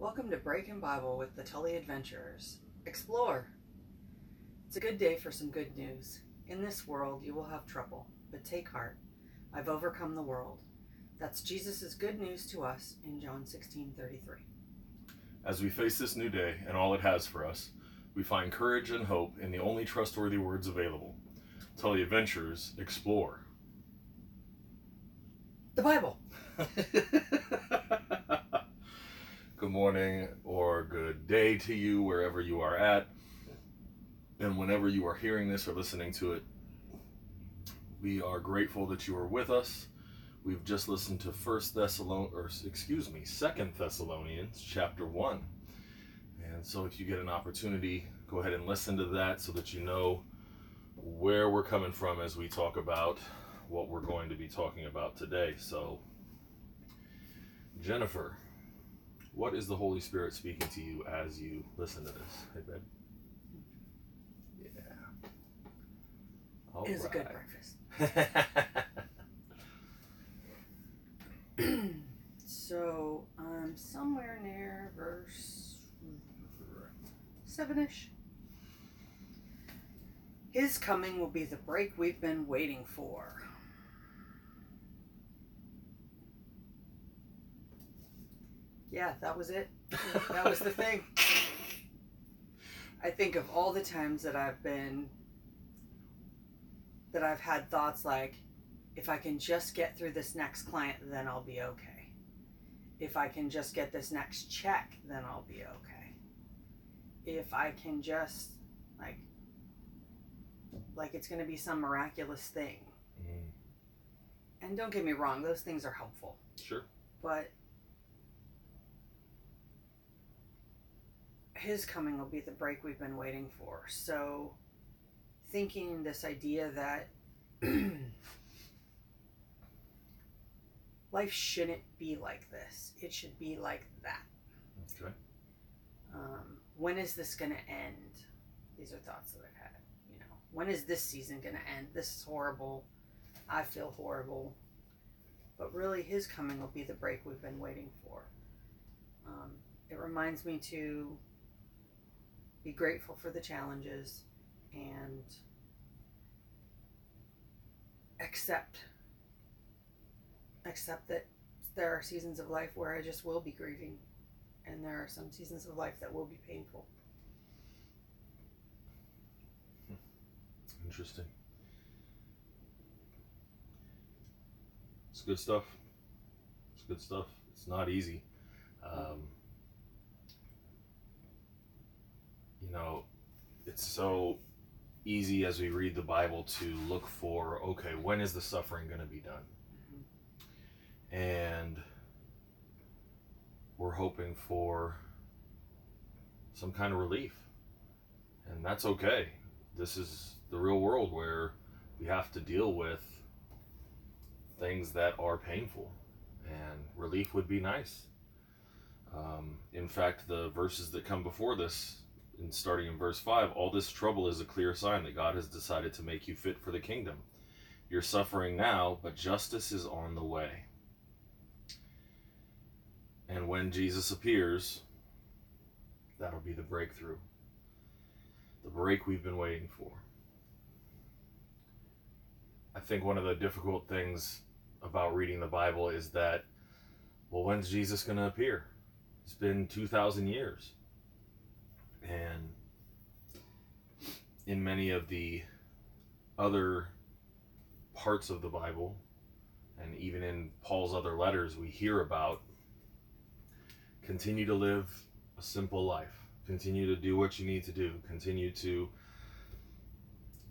Welcome to BreaknBible with the Tully Adventurers. Explore. It's a good day for some good news. In this world you will have trouble, but take heart. I've overcome the world. That's Jesus' good news to us in John 16:33. As we face this new day and all it has for us, we find courage and hope in the only trustworthy words available. Tully Adventurers explore. The Bible. good morning or good day to you wherever you are at. And whenever you are hearing this or listening to it, we are grateful that you are with us. We've just listened to First Thessalonians, or excuse me, Second Thessalonians, chapter one. And so, if you get an opportunity, go ahead and listen to that so that you know where we're coming from as we talk about what we're going to be talking about today. So, Jennifer, what is the Holy Spirit speaking to you as you listen to this? Hey, babe. Yeah. All It was a good breakfast. So, um, somewhere near verse seven ish. His coming will be the break we've been waiting for. Yeah, that was it. That was the thing. I think of all the times that I've been that I've had thoughts like if I can just get through this next client, then I'll be okay. If I can just get this next check, then I'll be okay. If I can just like like it's going to be some miraculous thing. Mm, And don't get me wrong, those things are helpful, sure. but his coming will be the break we've been waiting for. So thinking this idea that life shouldn't be like this. It should be like that. Okay. Um, when is this going to end? These are thoughts that I've had. You know, when is this season going to end? This is horrible. I feel horrible. But really, his coming will be the break we've been waiting for. Um, it reminds me to be grateful for the challenges and accept accept that there are seasons of life where I just will be grieving and there are some seasons of life that will be painful. Interesting. It's good stuff. It's good stuff. It's not easy. Um, you know, it's so easy as we read the Bible to look for okay, when is the suffering going to be done? And we're hoping for some kind of relief. And that's okay. This is the real world where we have to deal with things that are painful, and relief would be nice. Um, in fact, the verses that come before this, in starting in verse 5, all this trouble is a clear sign that God has decided to make you fit for the kingdom. You're suffering now, but justice is on the way. And when Jesus appears, that'll be the breakthrough. The break we've been waiting for. I think one of the difficult things about reading the Bible is that, well, when's Jesus going to appear? It's been 2,000 years. And in many of the other parts of the Bible, and even in Paul's other letters, we hear about continue to live a simple life, continue to do what you need to do, continue to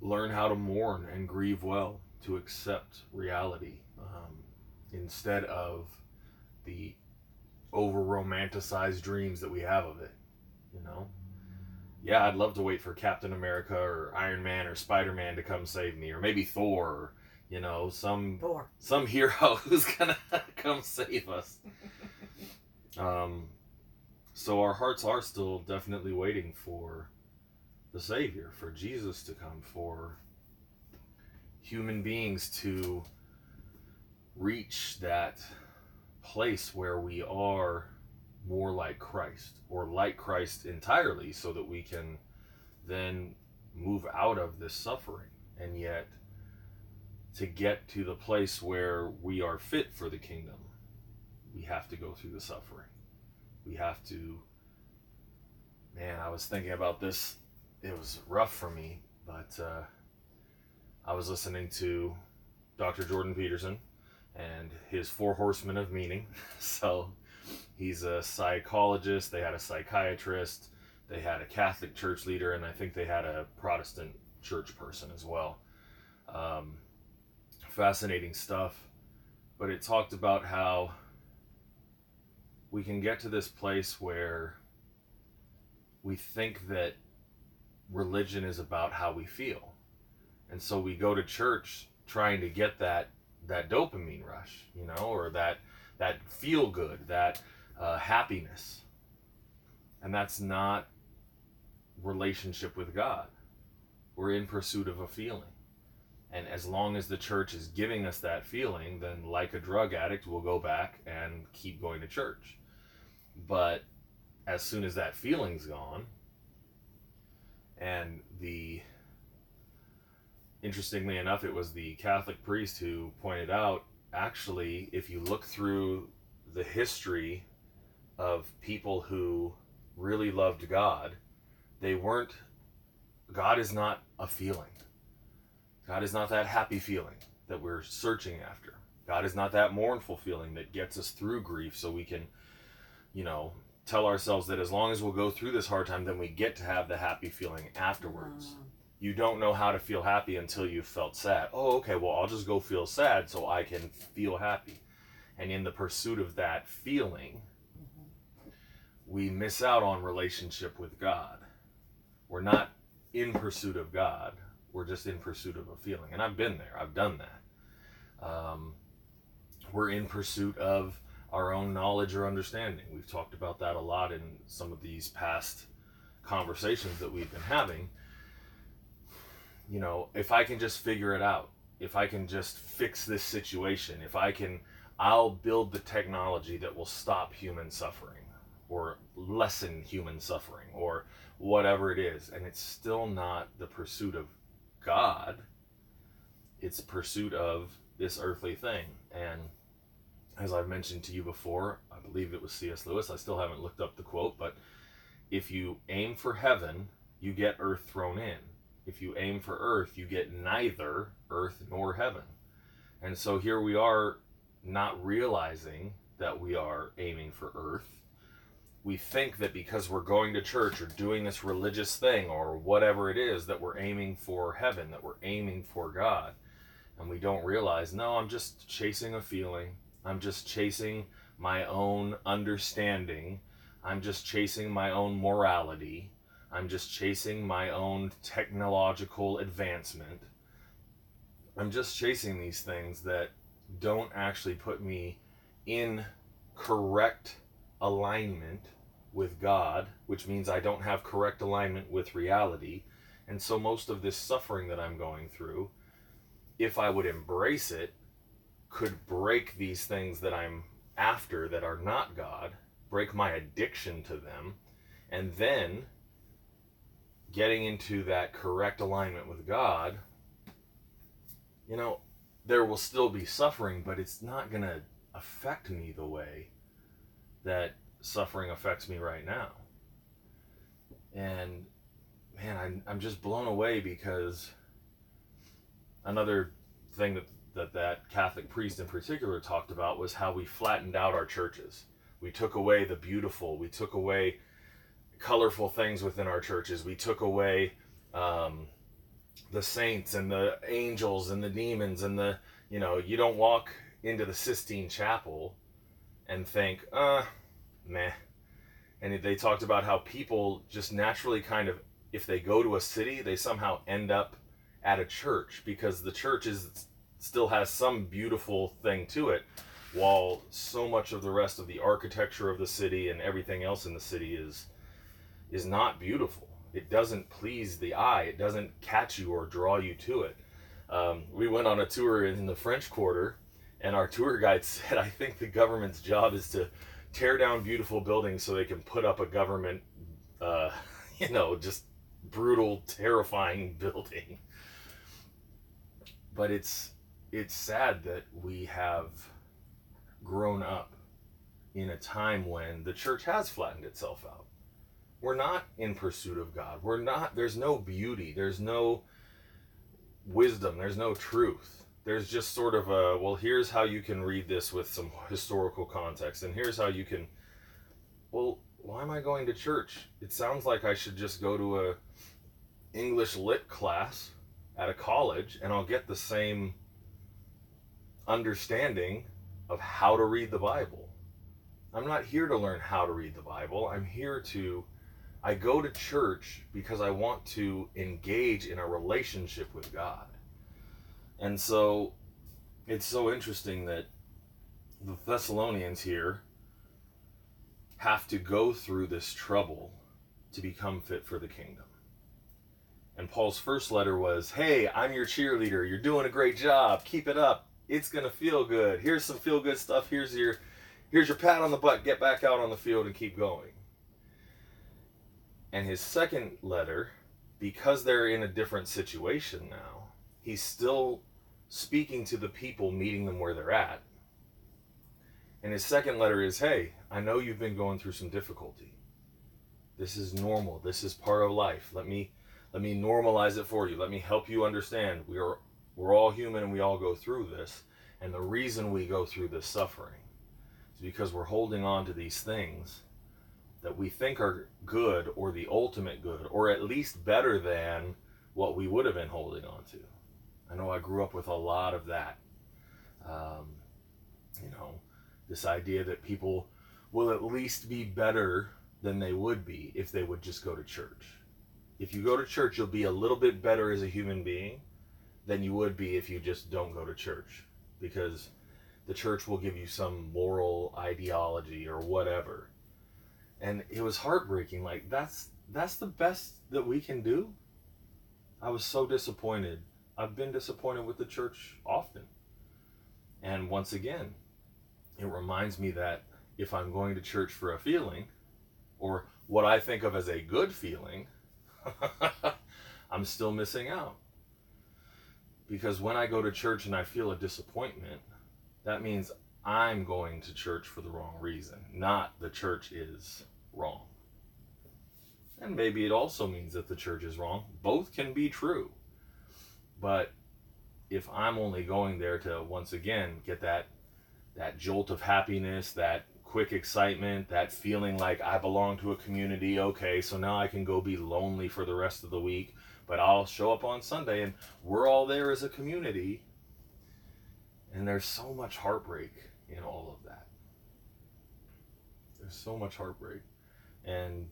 learn how to mourn and grieve well, to accept reality um, instead of the over romanticized dreams that we have of it. You know? Yeah, I'd love to wait for Captain America or Iron Man or Spider Man to come save me, or maybe Thor, or, you know, some Thor. some hero who's gonna come save us. Um, so our hearts are still definitely waiting for the Savior, for Jesus to come, for human beings to reach that place where we are more like Christ or like Christ entirely so that we can then move out of this suffering. And yet, to get to the place where we are fit for the kingdom, we have to go through the suffering. We have to. Man, I was thinking about this. It was rough for me, but uh, I was listening to Dr. Jordan Peterson and his Four Horsemen of Meaning. So he's a psychologist, they had a psychiatrist, they had a Catholic church leader, and I think they had a Protestant church person as well. Um, fascinating stuff. But it talked about how we can get to this place where we think that religion is about how we feel. And so we go to church trying to get that that dopamine rush, you know, or that that feel good, that uh, happiness, and that's not relationship with God. We're in pursuit of a feeling, and as long as the church is giving us that feeling, then like a drug addict, we'll go back and keep going to church. But as soon as that feeling's gone, and the interestingly enough, it was the Catholic priest who pointed out actually, if you look through the history of people who really loved God, they weren't, God is not a feeling. God is not that happy feeling that we're searching after. God is not that mournful feeling that gets us through grief so we can, you know, tell ourselves that as long as we'll go through this hard time, then we get to have the happy feeling afterwards. Mm you don't know how to feel happy until you've felt sad. Oh, okay, well, I'll just go feel sad so I can feel happy. And in the pursuit of that feeling, we miss out on relationship with God. We're not in pursuit of God, we're just in pursuit of a feeling. And I've been there, I've done that. Um, we're in pursuit of our own knowledge or understanding. We've talked about that a lot in some of these past conversations that we've been having you know, if I can just figure it out, if I can just fix this situation, if I can, I'll build the technology that will stop human suffering or lessen human suffering or whatever it is. And it's still not the pursuit of God, it's pursuit of this earthly thing. And as I've mentioned to you before, I believe it was C.S. Lewis, I still haven't looked up the quote, but if you aim for heaven, you get earth thrown in if you aim for earth, you get neither earth nor heaven. And so here we are not realizing that we are aiming for earth. We think that because we're going to church or doing this religious thing or whatever it is, that we're aiming for heaven, that we're aiming for God. And we don't realize, no, I'm just chasing a feeling. I'm just chasing my own understanding. I'm just chasing my own morality. I'm just chasing my own technological advancement. I'm just chasing these things that don't actually put me in correct alignment with God, which means I don't have correct alignment with reality. And so most of this suffering that I'm going through, if I would embrace it, could break these things that I'm after that are not God, break my addiction to them, and then getting into that correct alignment with God, you know, there will still be suffering, but it's not going to affect me the way that suffering affects me right now. And man, I'm, I'm just blown away because another thing that, that that Catholic priest in particular talked about was how we flattened out our churches. We took away the beautiful, we took away colorful things within our churches. We took away um, the saints and the angels and the demons and the, you know, you don't walk into the Sistine Chapel and think, uh, meh. And they talked about how people just naturally kind of, if they go to a city, they somehow end up at a church because the church is still has some beautiful thing to it while so much of the rest of the architecture of the city and everything else in the city is is not beautiful. It doesn't please the eye. It doesn't catch you or draw you to it. Um, we went on a tour in the French Quarter, and our tour guide said, "I think the government's job is to tear down beautiful buildings so they can put up a government, uh, you know, just brutal, terrifying building. But it's it's sad that we have grown up in a time when the church has flattened itself out. We're not in pursuit of God. We're not there's no beauty, there's no wisdom, there's no truth. There's just sort of a well, here's how you can read this with some historical context and here's how you can well, why am I going to church? It sounds like I should just go to a English lit class at a college and I'll get the same understanding of how to read the Bible. I'm not here to learn how to read the Bible. I'm here to I go to church because I want to engage in a relationship with God. And so it's so interesting that the Thessalonians here have to go through this trouble to become fit for the kingdom. And Paul's first letter was, Hey, I'm your cheerleader. You're doing a great job. Keep it up. It's going to feel good. Here's some feel good stuff. Here's your here's your pat on the butt. Get back out on the field and keep going. And his second letter, because they're in a different situation now, he's still speaking to the people, meeting them where they're at. And his second letter is, Hey, I know you've been going through some difficulty. This is normal. This is part of life. Let me let me normalize it for you. Let me help you understand. We are we're all human and we all go through this. And the reason we go through this suffering is because we're holding on to these things that we think are good or the ultimate good or at least better than what we would have been holding on to. I know I grew up with a lot of that. Um, you know, this idea that people will at least be better than they would be if they would just go to church. If you go to church, you'll be a little bit better as a human being than you would be if you just don't go to church because the church will give you some moral ideology or whatever. And it was heartbreaking. Like that's that's the best that we can do. I was so disappointed. I've been disappointed with the church often. And once again, it reminds me that if I'm going to church for a feeling or what I think of as a good feeling, I'm still missing out. Because when I go to church and I feel a disappointment, that means I'm going to church for the wrong reason, not the church is wrong. And maybe it also means that the church is wrong. Both can be true. But if I'm only going there to once again get that that jolt of happiness, that quick excitement, that feeling like I belong to a community, okay, so now I can go be lonely for the rest of the week but I'll show up on Sunday and we're all there as a community. And there's so much heartbreak in all of that. There's so much heartbreak. And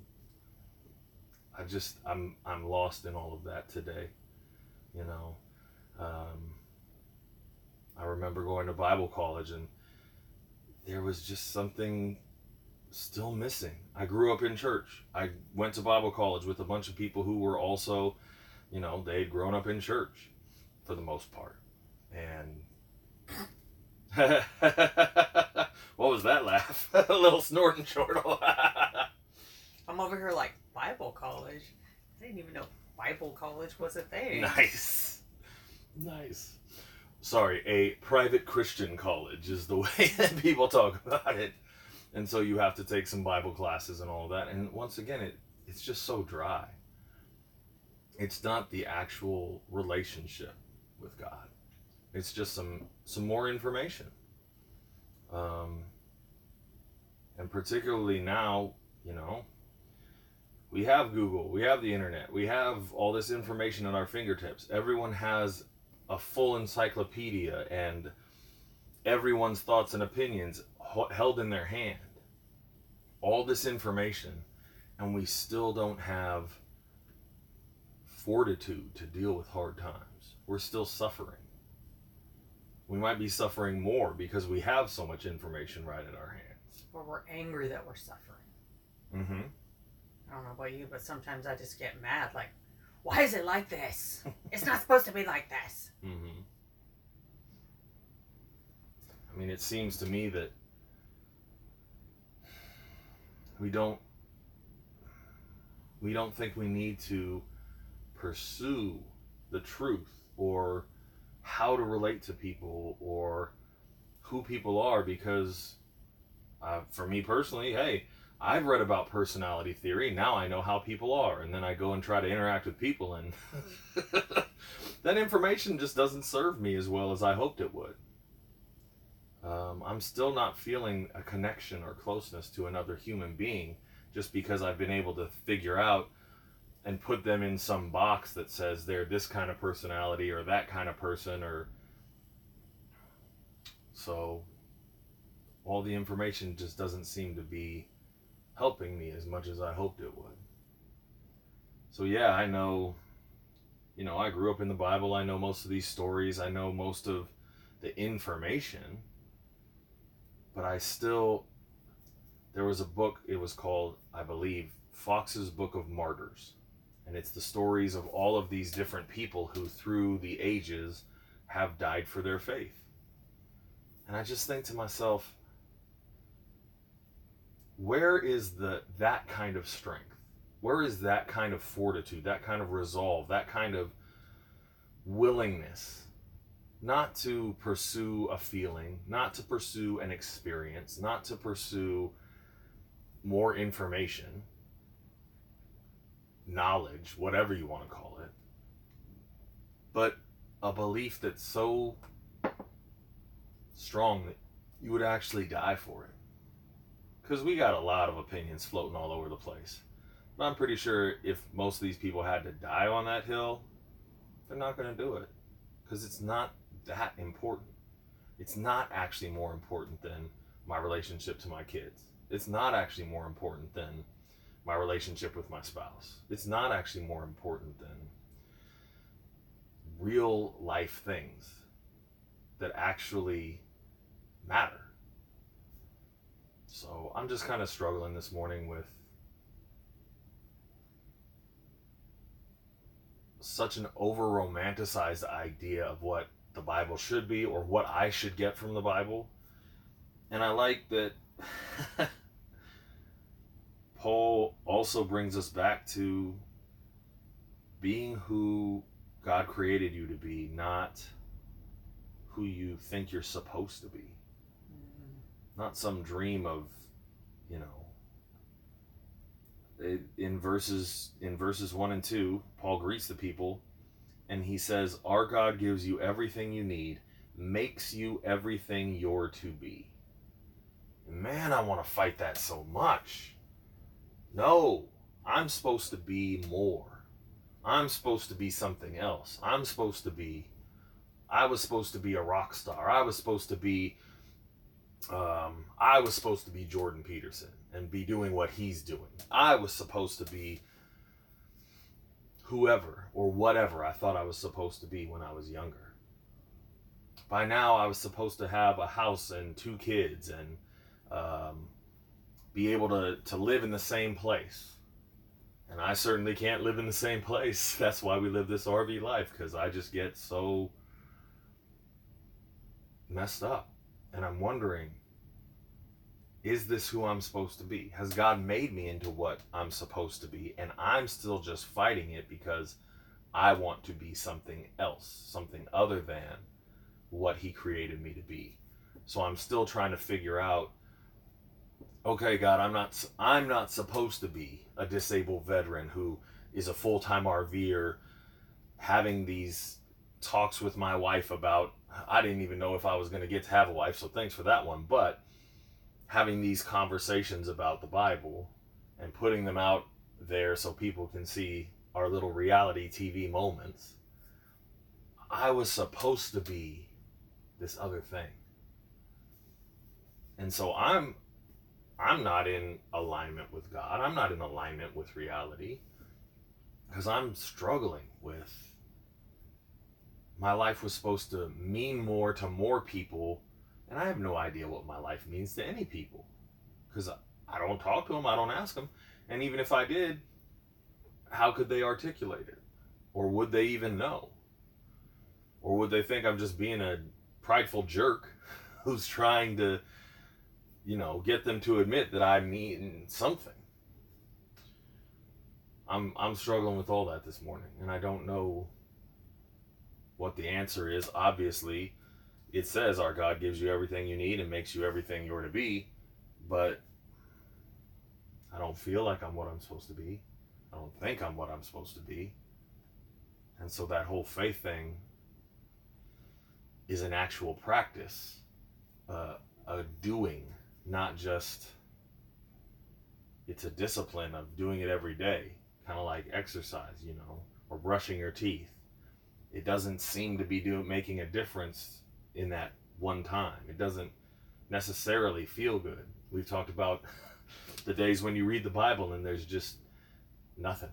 I just I'm I'm lost in all of that today. You know. Um, I remember going to Bible college and there was just something still missing. I grew up in church. I went to Bible college with a bunch of people who were also you know, they'd grown up in church for the most part. And what was that laugh? a little snorting chortle. I'm over here like Bible college. I didn't even know Bible college was a thing. Nice. Nice. Sorry, a private Christian college is the way that people talk about it. And so you have to take some Bible classes and all of that. And once again, it it's just so dry it's not the actual relationship with God. It's just some some more information. Um, and particularly now, you know, we have Google, we have the internet, we have all this information at our fingertips. Everyone has a full encyclopedia and everyone's thoughts and opinions held in their hand. All this information, and we still don't have fortitude to deal with hard times. We're still suffering. We might be suffering more because we have so much information right at our hands. Or we're angry that we're suffering. Mm-hmm. I don't know about you, but sometimes I just get mad. Like, why is it like this? it's not supposed to be like this. Mm-hmm. I mean, it seems to me that we don't we don't think we need to pursue the truth or how to relate to people or who people are because uh, for me personally hey i've read about personality theory now i know how people are and then i go and try to interact with people and that information just doesn't serve me as well as i hoped it would. Um, i'm still not feeling a connection or closeness to another human being just because i've been able to figure out and put them in some box that says they're this kind of personality or that kind of person or so all the information just doesn't seem to be helping me as much as I hoped it would. So yeah, I know you know, I grew up in the Bible. I know most of these stories. I know most of the information. But I still there was a book, it was called, I believe, Fox's Book of Martyrs. And it's the stories of all of these different people who through the ages have died for their faith. And I just think to myself, where is the that kind of strength? Where is that kind of fortitude, that kind of resolve, that kind of willingness not to pursue a feeling, not to pursue an experience, not to pursue more information, knowledge, whatever you want to call it, but a belief that's so strong that you would actually die for it. Because we got a lot of opinions floating all over the place. But I'm pretty sure if most of these people had to die on that hill, they're not going to do it. Because it's not that important. It's not actually more important than my relationship to my kids. It's not actually more important than my relationship with my spouse. It's not actually more important than real life things that actually matter. So I'm just kind of struggling this morning with such an over romanticized idea of what the Bible should be or what I should get from the Bible. And I like that also brings us back to being who God created you to be, not who you think you're supposed to be. Mm-hmm. Not some dream of, you know, in verses in verses 1 and 2 paul greets the people and he says our god gives you everything you need makes you everything you're to be man i want to fight that so much no, I'm supposed to be more. I'm supposed to be something else. I'm supposed to be, I was supposed to be a rock star. I was supposed to be, um, I was supposed to be Jordan Peterson and be doing what he's doing. I was supposed to be whoever or whatever I thought I was supposed to be when I was younger. By now, I was supposed to have a house and two kids and um, be able to, to live in the same place. And I certainly can't live in the same place. That's why we live this RV life, because I just get so messed up. And I'm wondering, is this who I'm supposed to be? Has God made me into what I'm supposed to be? And I'm still just fighting it because I want to be something else, something other than what He created me to be. So I'm still trying to figure out okay, God, I'm not I'm not supposed to be a disabled veteran who is a full-time RVer having these talks with my wife about I didn't even know if I was going to get to have a wife, so thanks for that one, but having these conversations about the Bible and putting them out there so people can see our little reality TV moments. I was supposed to be this other thing. And so I'm I'm not in alignment with God. I'm not in alignment with reality because I'm struggling with my life was supposed to mean more to more people, and I have no idea what my life means to any people because I don't talk to them, I don't ask them, and even if I did, how could they articulate it? Or would they even know? Or would they think I'm just being a prideful jerk who's trying to you know, get them to admit that I mean something. I'm I'm struggling with all that this morning, and I don't know what the answer is. Obviously, it says our God gives you everything you need and makes you everything you're to be, but I don't feel like I'm what I'm supposed to be. I don't think I'm what I'm supposed to be. And so that whole faith thing is an actual practice, uh, a doing, not just it's a discipline of doing it every day, kind of like exercise, you know, or brushing your teeth. It doesn't seem to be doing making a difference in that one time. It doesn't necessarily feel good. We've talked about the days when you read the Bible and there's just nothing.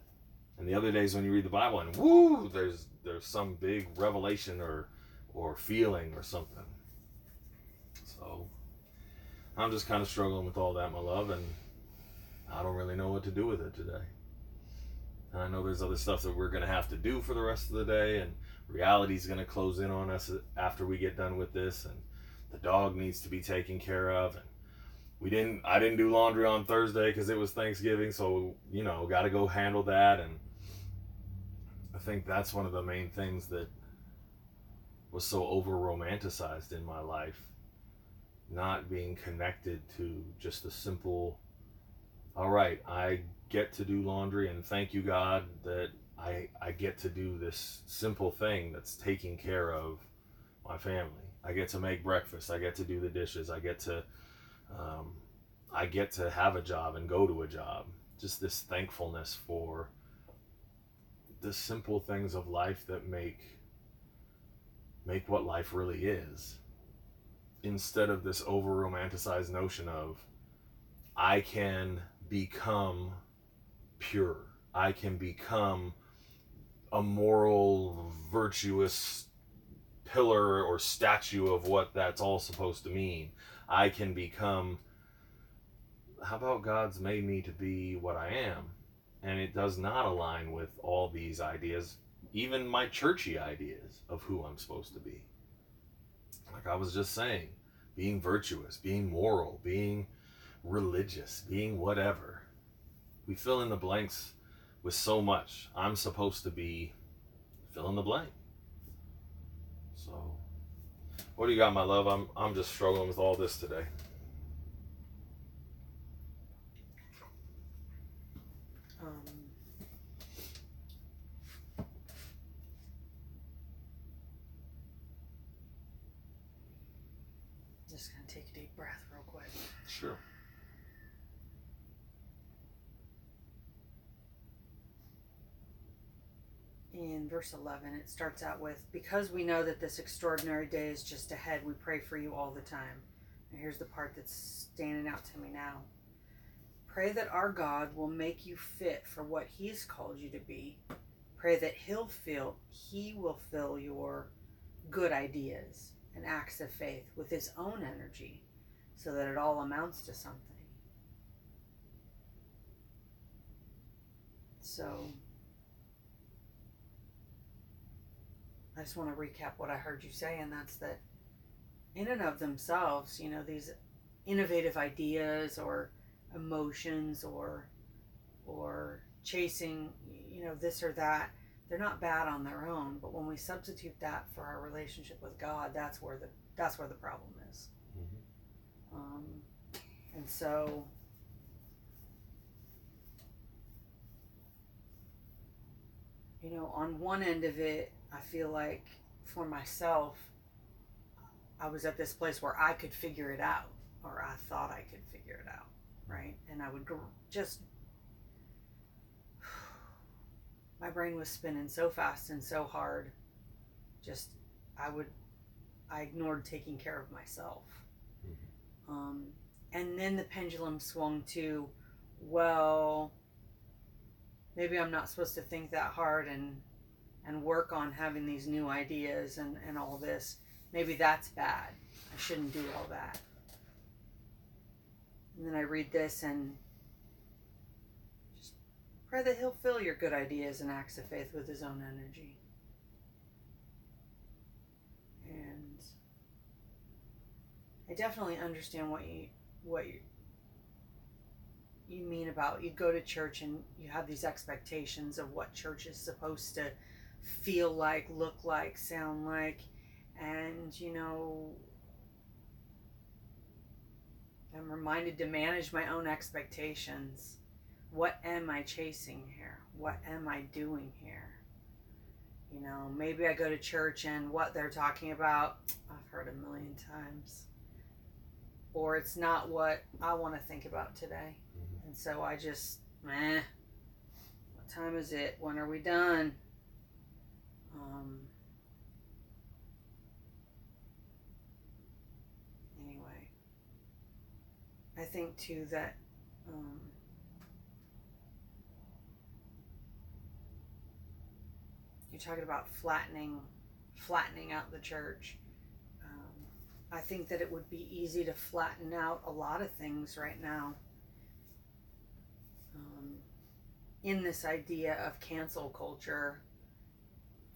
And the other days when you read the Bible and woo, there's there's some big revelation or or feeling or something. So I'm just kind of struggling with all that, my love, and I don't really know what to do with it today. And I know there's other stuff that we're going to have to do for the rest of the day, and reality's going to close in on us after we get done with this, and the dog needs to be taken care of, and we didn't. I didn't do laundry on Thursday because it was Thanksgiving, so you know, got to go handle that, and I think that's one of the main things that was so over romanticized in my life, not being connected to just a simple. All right, I get to do laundry, and thank you God that I I get to do this simple thing that's taking care of my family. I get to make breakfast. I get to do the dishes. I get to um, I get to have a job and go to a job. Just this thankfulness for the simple things of life that make make what life really is instead of this over romanticized notion of I can become pure. I can become a moral, virtuous pillar or statue of what that's all supposed to mean. I can become. How about God's made me to be what I am? And it does not align with all these ideas, even my churchy ideas of who I'm supposed to be. Like I was just saying, being virtuous, being moral, being religious, being whatever. We fill in the blanks with so much. I'm supposed to be fill in the blank. So, what do you got, my love? I'm I'm just struggling with all this today. Um, just gonna take a deep breath real quick. Sure. In verse 11, it starts out with Because we know that this extraordinary day is just ahead, we pray for you all the time. And here's the part that's standing out to me now. Pray that our God will make you fit for what He's called you to be. Pray that He'll fill, He will fill your good ideas and acts of faith with His own energy so that it all amounts to something. So, I just want to recap what I heard you say, and that's that in and of themselves, you know, these innovative ideas or emotions or or chasing, you know, this or that, they're not bad on their own. But when we substitute that for our relationship with God, that's where the that's where the problem is. Mhm. Um, and so, you know, on one end of it, I feel like for myself, I was at this place where I could figure it out, or I thought I could figure it out, right? And I would gr- just, my brain was spinning so fast and so hard. Just, I would, I ignored taking care of myself. Um, and then the pendulum swung to, well, maybe I'm not supposed to think that hard and and work on having these new ideas and, and all this. Maybe that's bad. I shouldn't do all that. And then I read this and pray that he'll fill your good ideas and acts of faith with his own energy. And I definitely understand what you what you you mean about you go to church and you have these expectations of what church is supposed to feel like, look like, sound like, and you know, I'm reminded to manage my own expectations. What am I chasing here? What am I doing here? You know, maybe I go to church and what they're talking about, I've heard a million times. Or it's not what I want to think about today. Mhm. And so I just, meh. What time is it? When are we done? Um, anyway, I think too that um, you're talking about flattening, flattening out the church. Um, I think that it would be easy to flatten out a lot of things right now. Um, in this idea of cancel culture,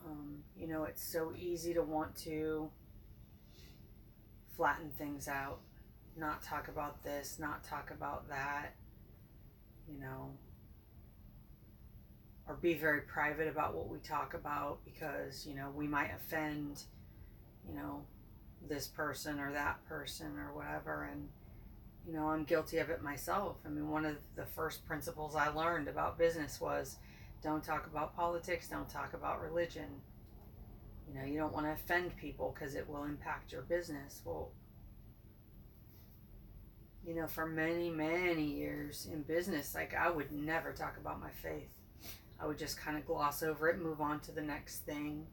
um, you know, it's so easy to want to flatten things out, not talk about this, not talk about that, you know, or be very private about what we talk about because, you know, we might offend, you know, this person or that person or whatever. And, you know, I'm guilty of it myself. I mean, one of the first principles I learned about business was don't talk about politics, don't talk about religion. You know, you don't want to offend people because it will impact your business. Well, you know, for many, many years in business, like I would never talk about my faith. I would just kind of gloss over it, move on to the next thing.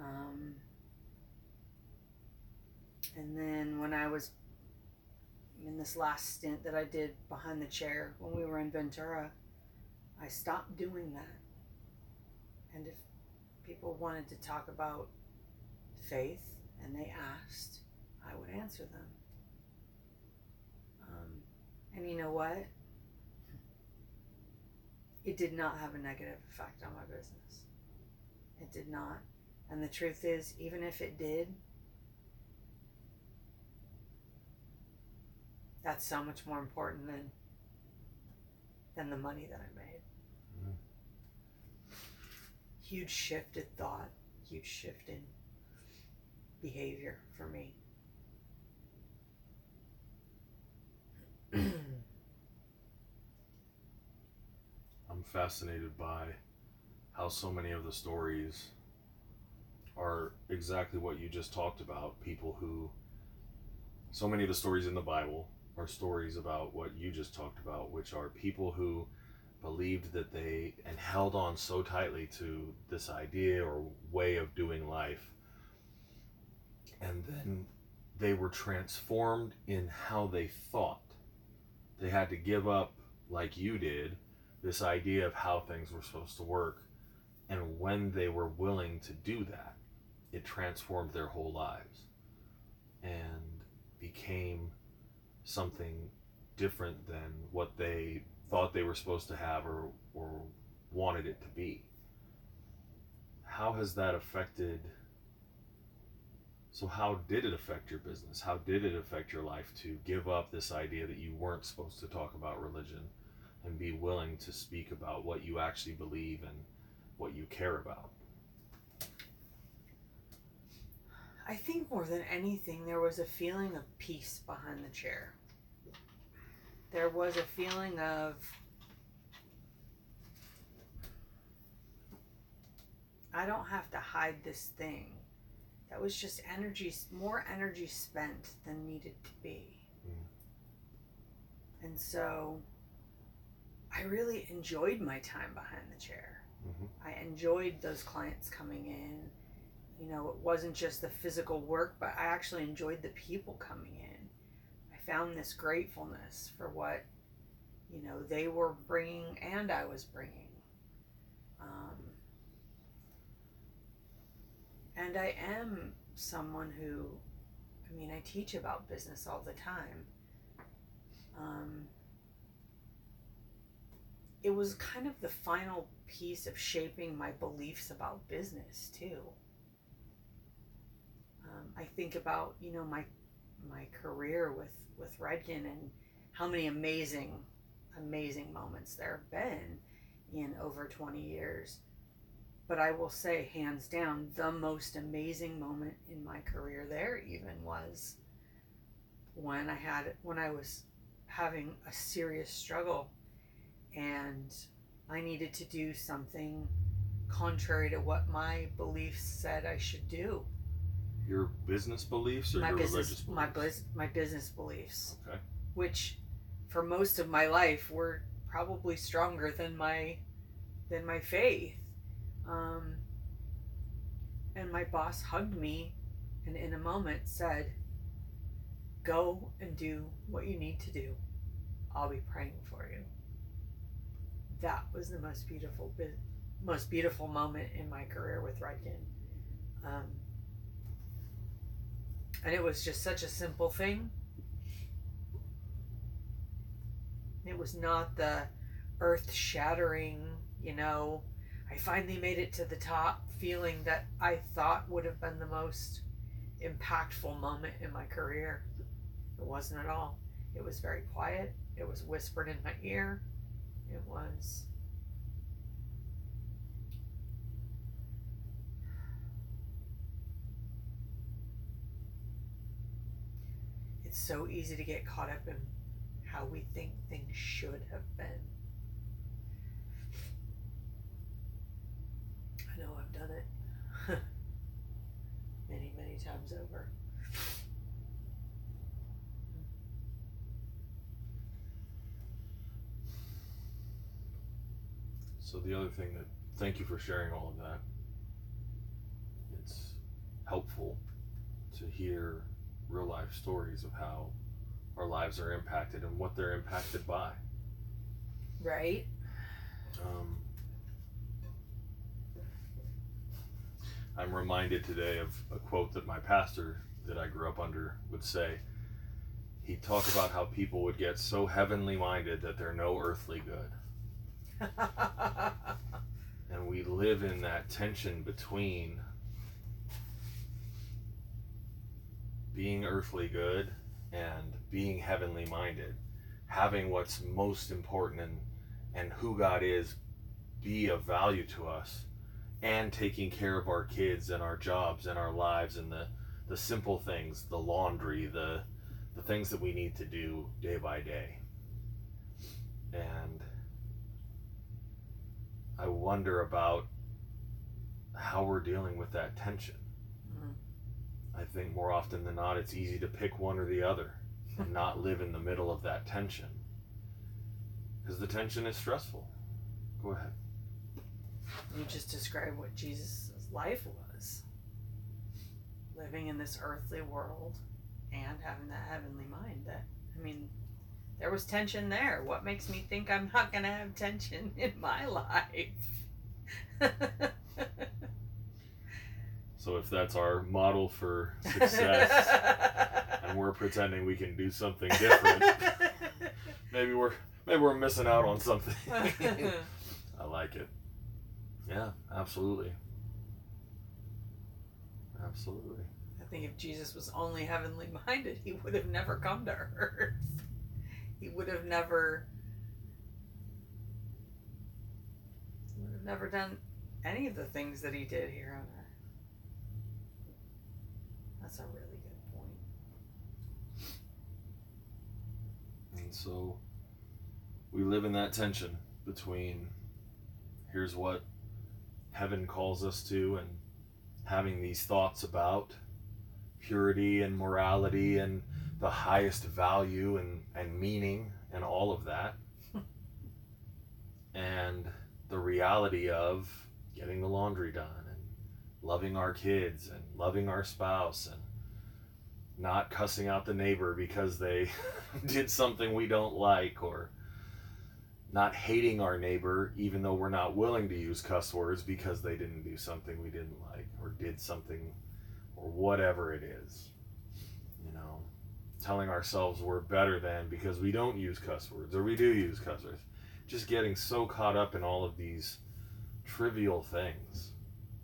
Um, and then when I was in this last stint that I did behind the chair when we were in Ventura, I stopped doing that. And if people wanted to talk about faith and they asked, I would answer them. Um, and you know what? It did not have a negative effect on my business. It did not. And the truth is, even if it did, that's so much more important than than the money that I made. Mhm. Huge shift in thought, huge shift in behavior for me. I'm fascinated by how so many of the stories are exactly what you just talked about. People who, so many of the stories in the Bible are stories about what you just talked about, which are people who believed that they and held on so tightly to this idea or way of doing life. And then they were transformed in how they thought. They had to give up, like you did, this idea of how things were supposed to work. And when they were willing to do that, it transformed their whole lives and became something different than what they thought they were supposed to have or, or wanted it to be. How has that affected? So, how did it affect your business? How did it affect your life to give up this idea that you weren't supposed to talk about religion and be willing to speak about what you actually believe and what you care about? I think more than anything, there was a feeling of peace behind the chair. There was a feeling of I don't have to hide this thing. That was just energy, more energy spent than needed to be. Mm. And so I really enjoyed my time behind the chair. Mhm. I enjoyed those clients coming in. You know, it wasn't just the physical work, but I actually enjoyed the people coming in. I found this gratefulness for what, you know, they were bringing and I was bringing. Um, and I am someone who, I mean, I teach about business all the time. Um, it was kind of the final piece of shaping my beliefs about business too. Um, I think about you know my my career with with Redken and how many amazing amazing moments there have been in over 20 years. But I will say, hands down, the most amazing moment in my career there even was when I had when I was having a serious struggle and I needed to do something contrary to what my beliefs said I should do. Your business beliefs or my your business religious my beliefs? bus- my business beliefs, Okay. which for most of my life were probably stronger than my than my faith. Um, and my boss hugged me and in a moment said, "Go and do what you need to do. I'll be praying for you." That was the most beautiful most beautiful moment in my career with Rudkin. Um, and it was just such a simple thing. It was not the earth shattering, you know, I finally made it to the top feeling that I thought would have been the most impactful moment in my career. It wasn't at all. It was very quiet. It was whispered in my ear. It was it's so easy to get caught up in how we think things should have been. I know I've done it many, many times over. So the other thing that thank you for sharing all of that. It's helpful to hear real life stories of how our lives are impacted and what they're impacted by. Right? Um, I'm reminded today of a quote that my pastor that I grew up under would say. He'd talk about how people would get so heavenly minded that they're no earthly good. Live in that tension between being earthly good and being heavenly minded, having what's most important and, and who God is be of value to us, and taking care of our kids and our jobs and our lives and the, the simple things, the laundry, the, the things that we need to do day by day. And I wonder about how we're dealing with that tension. Mm. I think more often than not, it's easy to pick one or the other and not live in the middle of that tension. Because the tension is stressful. Go ahead. You just described what Jesus' life was living in this earthly world and having that heavenly mind. That, I mean, there was tension there. What makes me think I'm not going to have tension in my life? So if that's our model for success and we're pretending we can do something different, maybe we're maybe we're missing out on something. I like it. Yeah, absolutely. Absolutely. I think if Jesus was only heavenly minded, he would have never come to earth. He would have never would have never done any of the things that he did here on earth. That's a really good point. And so we live in that tension between here's what heaven calls us to and having these thoughts about purity and morality and the highest value and, and meaning and all of that. and the reality of getting the laundry done and loving our kids and loving our spouse and not cussing out the neighbor because they did something we don't like or not hating our neighbor even though we're not willing to use cuss words because they didn't do something we didn't like or did something or whatever it is you know? Telling ourselves we're better than because we don't use cuss words or we do use cuss words. Just getting so caught up in all of these trivial things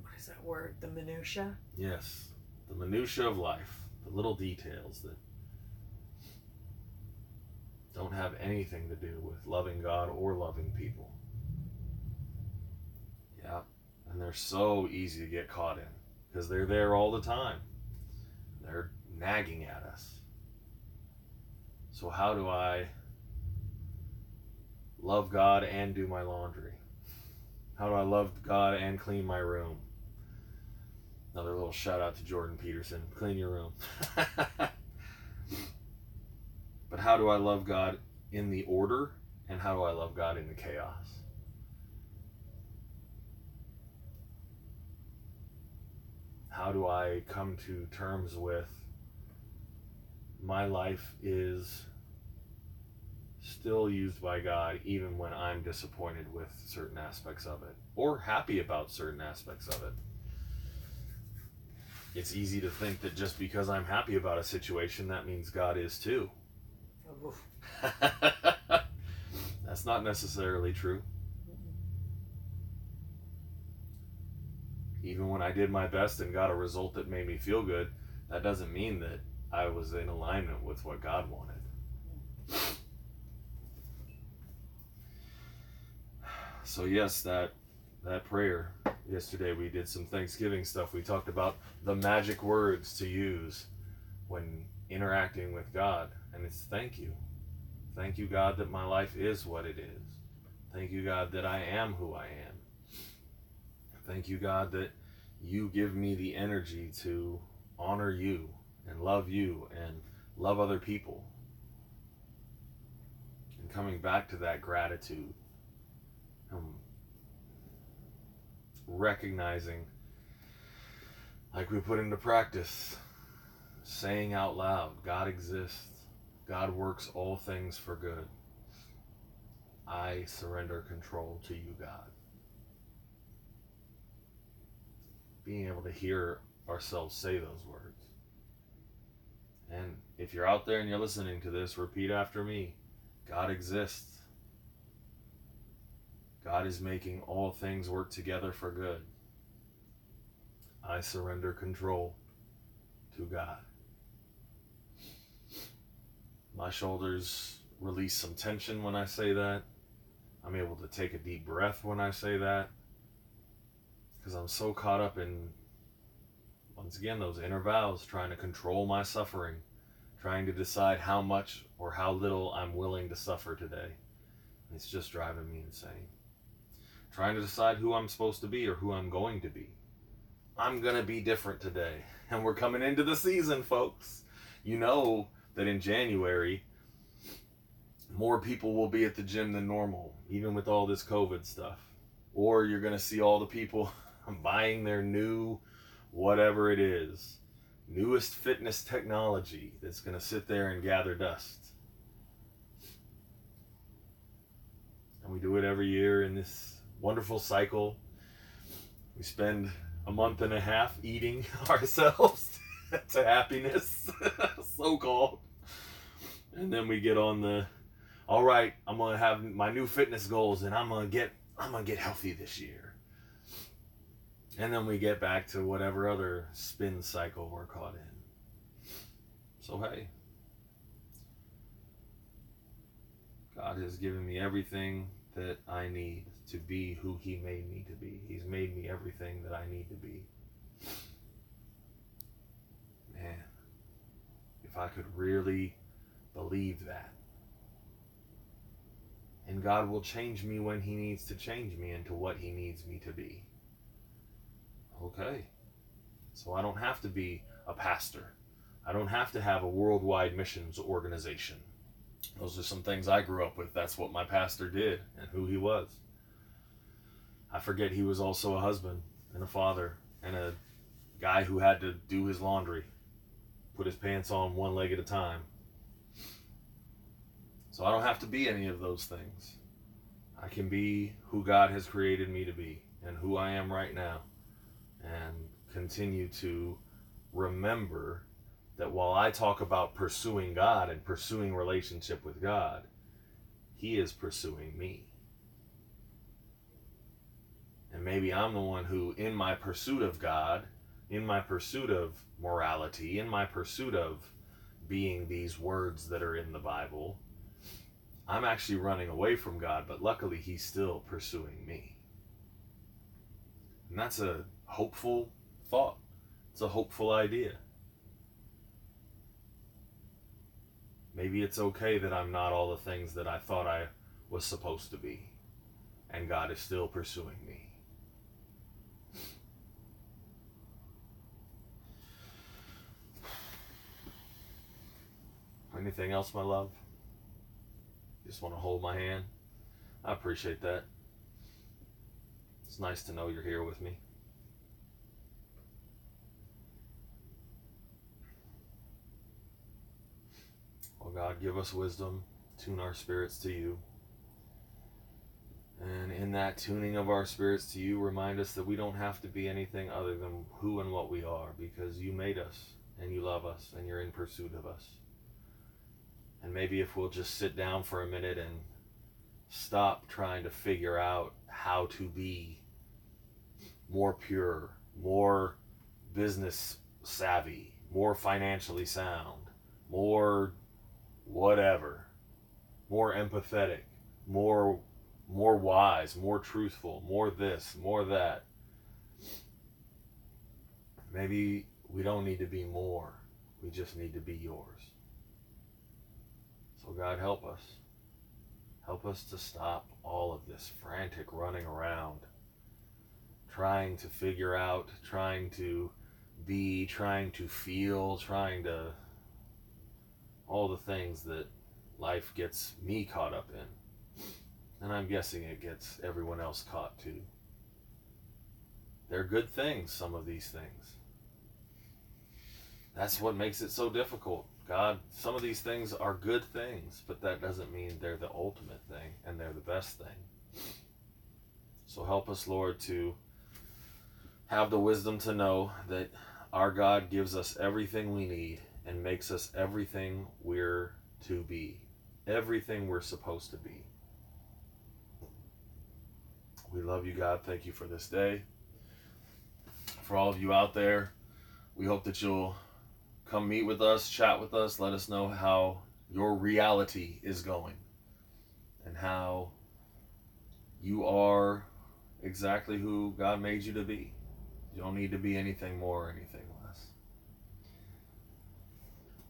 What is that word? The minutia? yes the minutia of life the little details that don't have anything to do with loving God or loving people. Yeah, and they're so easy to get caught in because they're there all the time. They're nagging at us. So, how do I love God and do my laundry? How do I love God and clean my room? Another little shout out to Jordan Peterson. Clean your room. but how do I love God in the order and how do I love God in the chaos? How do I come to terms with my life is still used by God even when I'm disappointed with certain aspects of it or happy about certain aspects of it. It's easy to think that just because I'm happy about a situation, that means God is too. That's not necessarily true. Even when I did my best and got a result that made me feel good, that doesn't mean that I was in alignment with what God wanted. So yes, that that prayer yesterday we did some Thanksgiving stuff. We talked about the magic words to use when interacting with God, and it's thank you. Thank you, God, that my life is what it is. Thank you, God, that I am who I am. Thank you, God, that you give me the energy to honor you and love you and love other people. And coming back to that gratitude, recognizing, like we put into practice, saying out loud, God exists. God works all things for good. I surrender control to you, God. Being able to hear ourselves say those words. And if you're out there and you're listening to this, repeat after me God exists. God is making all things work together for good. I surrender control to God. My shoulders release some tension when I say that. I'm able to take a deep breath when I say that. Because I'm so caught up in, once again, those inner vows, trying to control my suffering, trying to decide how much or how little I'm willing to suffer today. It's just driving me insane. Trying to decide who I'm supposed to be or who I'm going to be. I'm going to be different today. And we're coming into the season, folks. You know that in January, more people will be at the gym than normal, even with all this COVID stuff. Or you're going to see all the people buying their new whatever it is, newest fitness technology that's going to sit there and gather dust. And we do it every year in this wonderful cycle. We spend a month and a half eating ourselves to happiness, so called. And then we get on the all right, I'm gonna have my new fitness goals and I'm gonna get I'm gonna get healthy this year. And then we get back to whatever other spin cycle we're caught in. So hey. God has given me everything that I need to be who He made me to be. He's made me everything that I need to be. Man, if I could really believe that. And God will change me when He needs to change me into what He needs me to be. Okay. So I don't have to be a pastor. I don't have to have a worldwide missions organization. Those are some things I grew up with. That's what my pastor did and who he was. I forget he was also a husband and a father and a guy who had to do his laundry, put his pants on one leg at a time. So I don't have to be any of those things. I can be who God has created me to be and who I am right now and continue to remember that while I talk about pursuing God and pursuing relationship with God, He is pursuing me. And maybe I'm the one who, in my pursuit of God, in my pursuit of morality, in my pursuit of being these words that are in the Bible, I'm actually running away from God, but luckily He's still pursuing me. And that's a hopeful thought. It's a hopeful idea. Maybe it's okay that I'm not all the things that I thought I was supposed to be, and God is still pursuing me. Anything else, my love? You Just want to hold my hand? I appreciate that. It's nice to know you're here with me. Oh God, give us wisdom, tune our spirits to you. And in that tuning of our spirits to you, remind us that we don't have to be anything other than who and what we are because you made us and you love us and you're in pursuit of us. And maybe if we'll just sit down for a minute and stop trying to figure out how to be more pure, more business savvy, more financially sound, more whatever, more empathetic, more more wise, more truthful, more this, more that. Maybe we don't need to be more. We just need to be yours. So God help us. Help us to stop all of this frantic running around, trying to figure out, trying to be, trying to feel, trying to all the things that life gets me caught up in. And I'm guessing it gets everyone else caught too. They're good things, some of these things. That's what makes it so difficult. God, some of these things are good things, but that doesn't mean they're the ultimate thing and they're the best thing. So help us, Lord, to have the wisdom to know that our God gives us everything we need and makes us everything we're to be, everything we're supposed to be. We love you, God. Thank you for this day. For all of you out there, we hope that you'll come meet with us, chat with us, let us know how your reality is going and how you are exactly who God made you to be. You don't need to be anything more or anything less.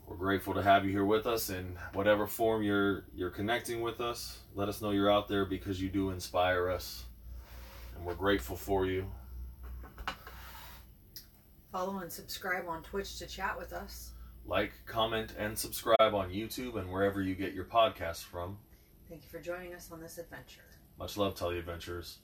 We're grateful to have you here with us in whatever form you're you're connecting with us. Let us know you're out there because you do inspire us. And we're grateful for you. Follow and subscribe on Twitch to chat with us. Like, comment, and subscribe on YouTube and wherever you get your podcasts from. Thank you for joining us on this adventure. Much love, Tully Adventurers.